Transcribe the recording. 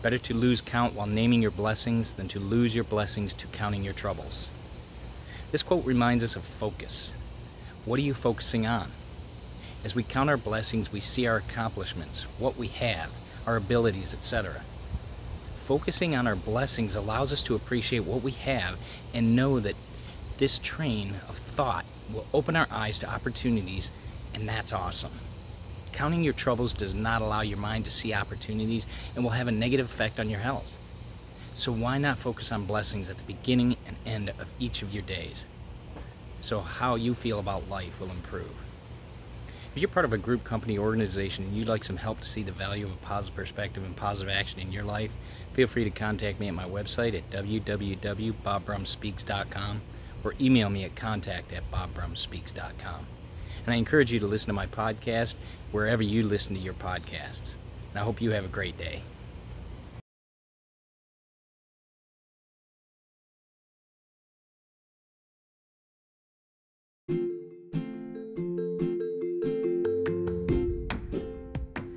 Better to lose count while naming your blessings than to lose your blessings to counting your troubles. This quote reminds us of focus. What are you focusing on? As we count our blessings, we see our accomplishments, what we have, our abilities, etc. Focusing on our blessings allows us to appreciate what we have and know that this train of thought will open our eyes to opportunities, and that's awesome. Counting your troubles does not allow your mind to see opportunities and will have a negative effect on your health. So why not focus on blessings at the beginning and end of each of your days? So how you feel about life will improve. If you're part of a group, company, organization, and you'd like some help to see the value of a positive perspective and positive action in your life, feel free to contact me at my website at www.bobbrumspeaks.com or email me at contact at bobbrumspeaks.com. And I encourage you to listen to my podcast wherever you listen to your podcasts. And I hope you have a great day.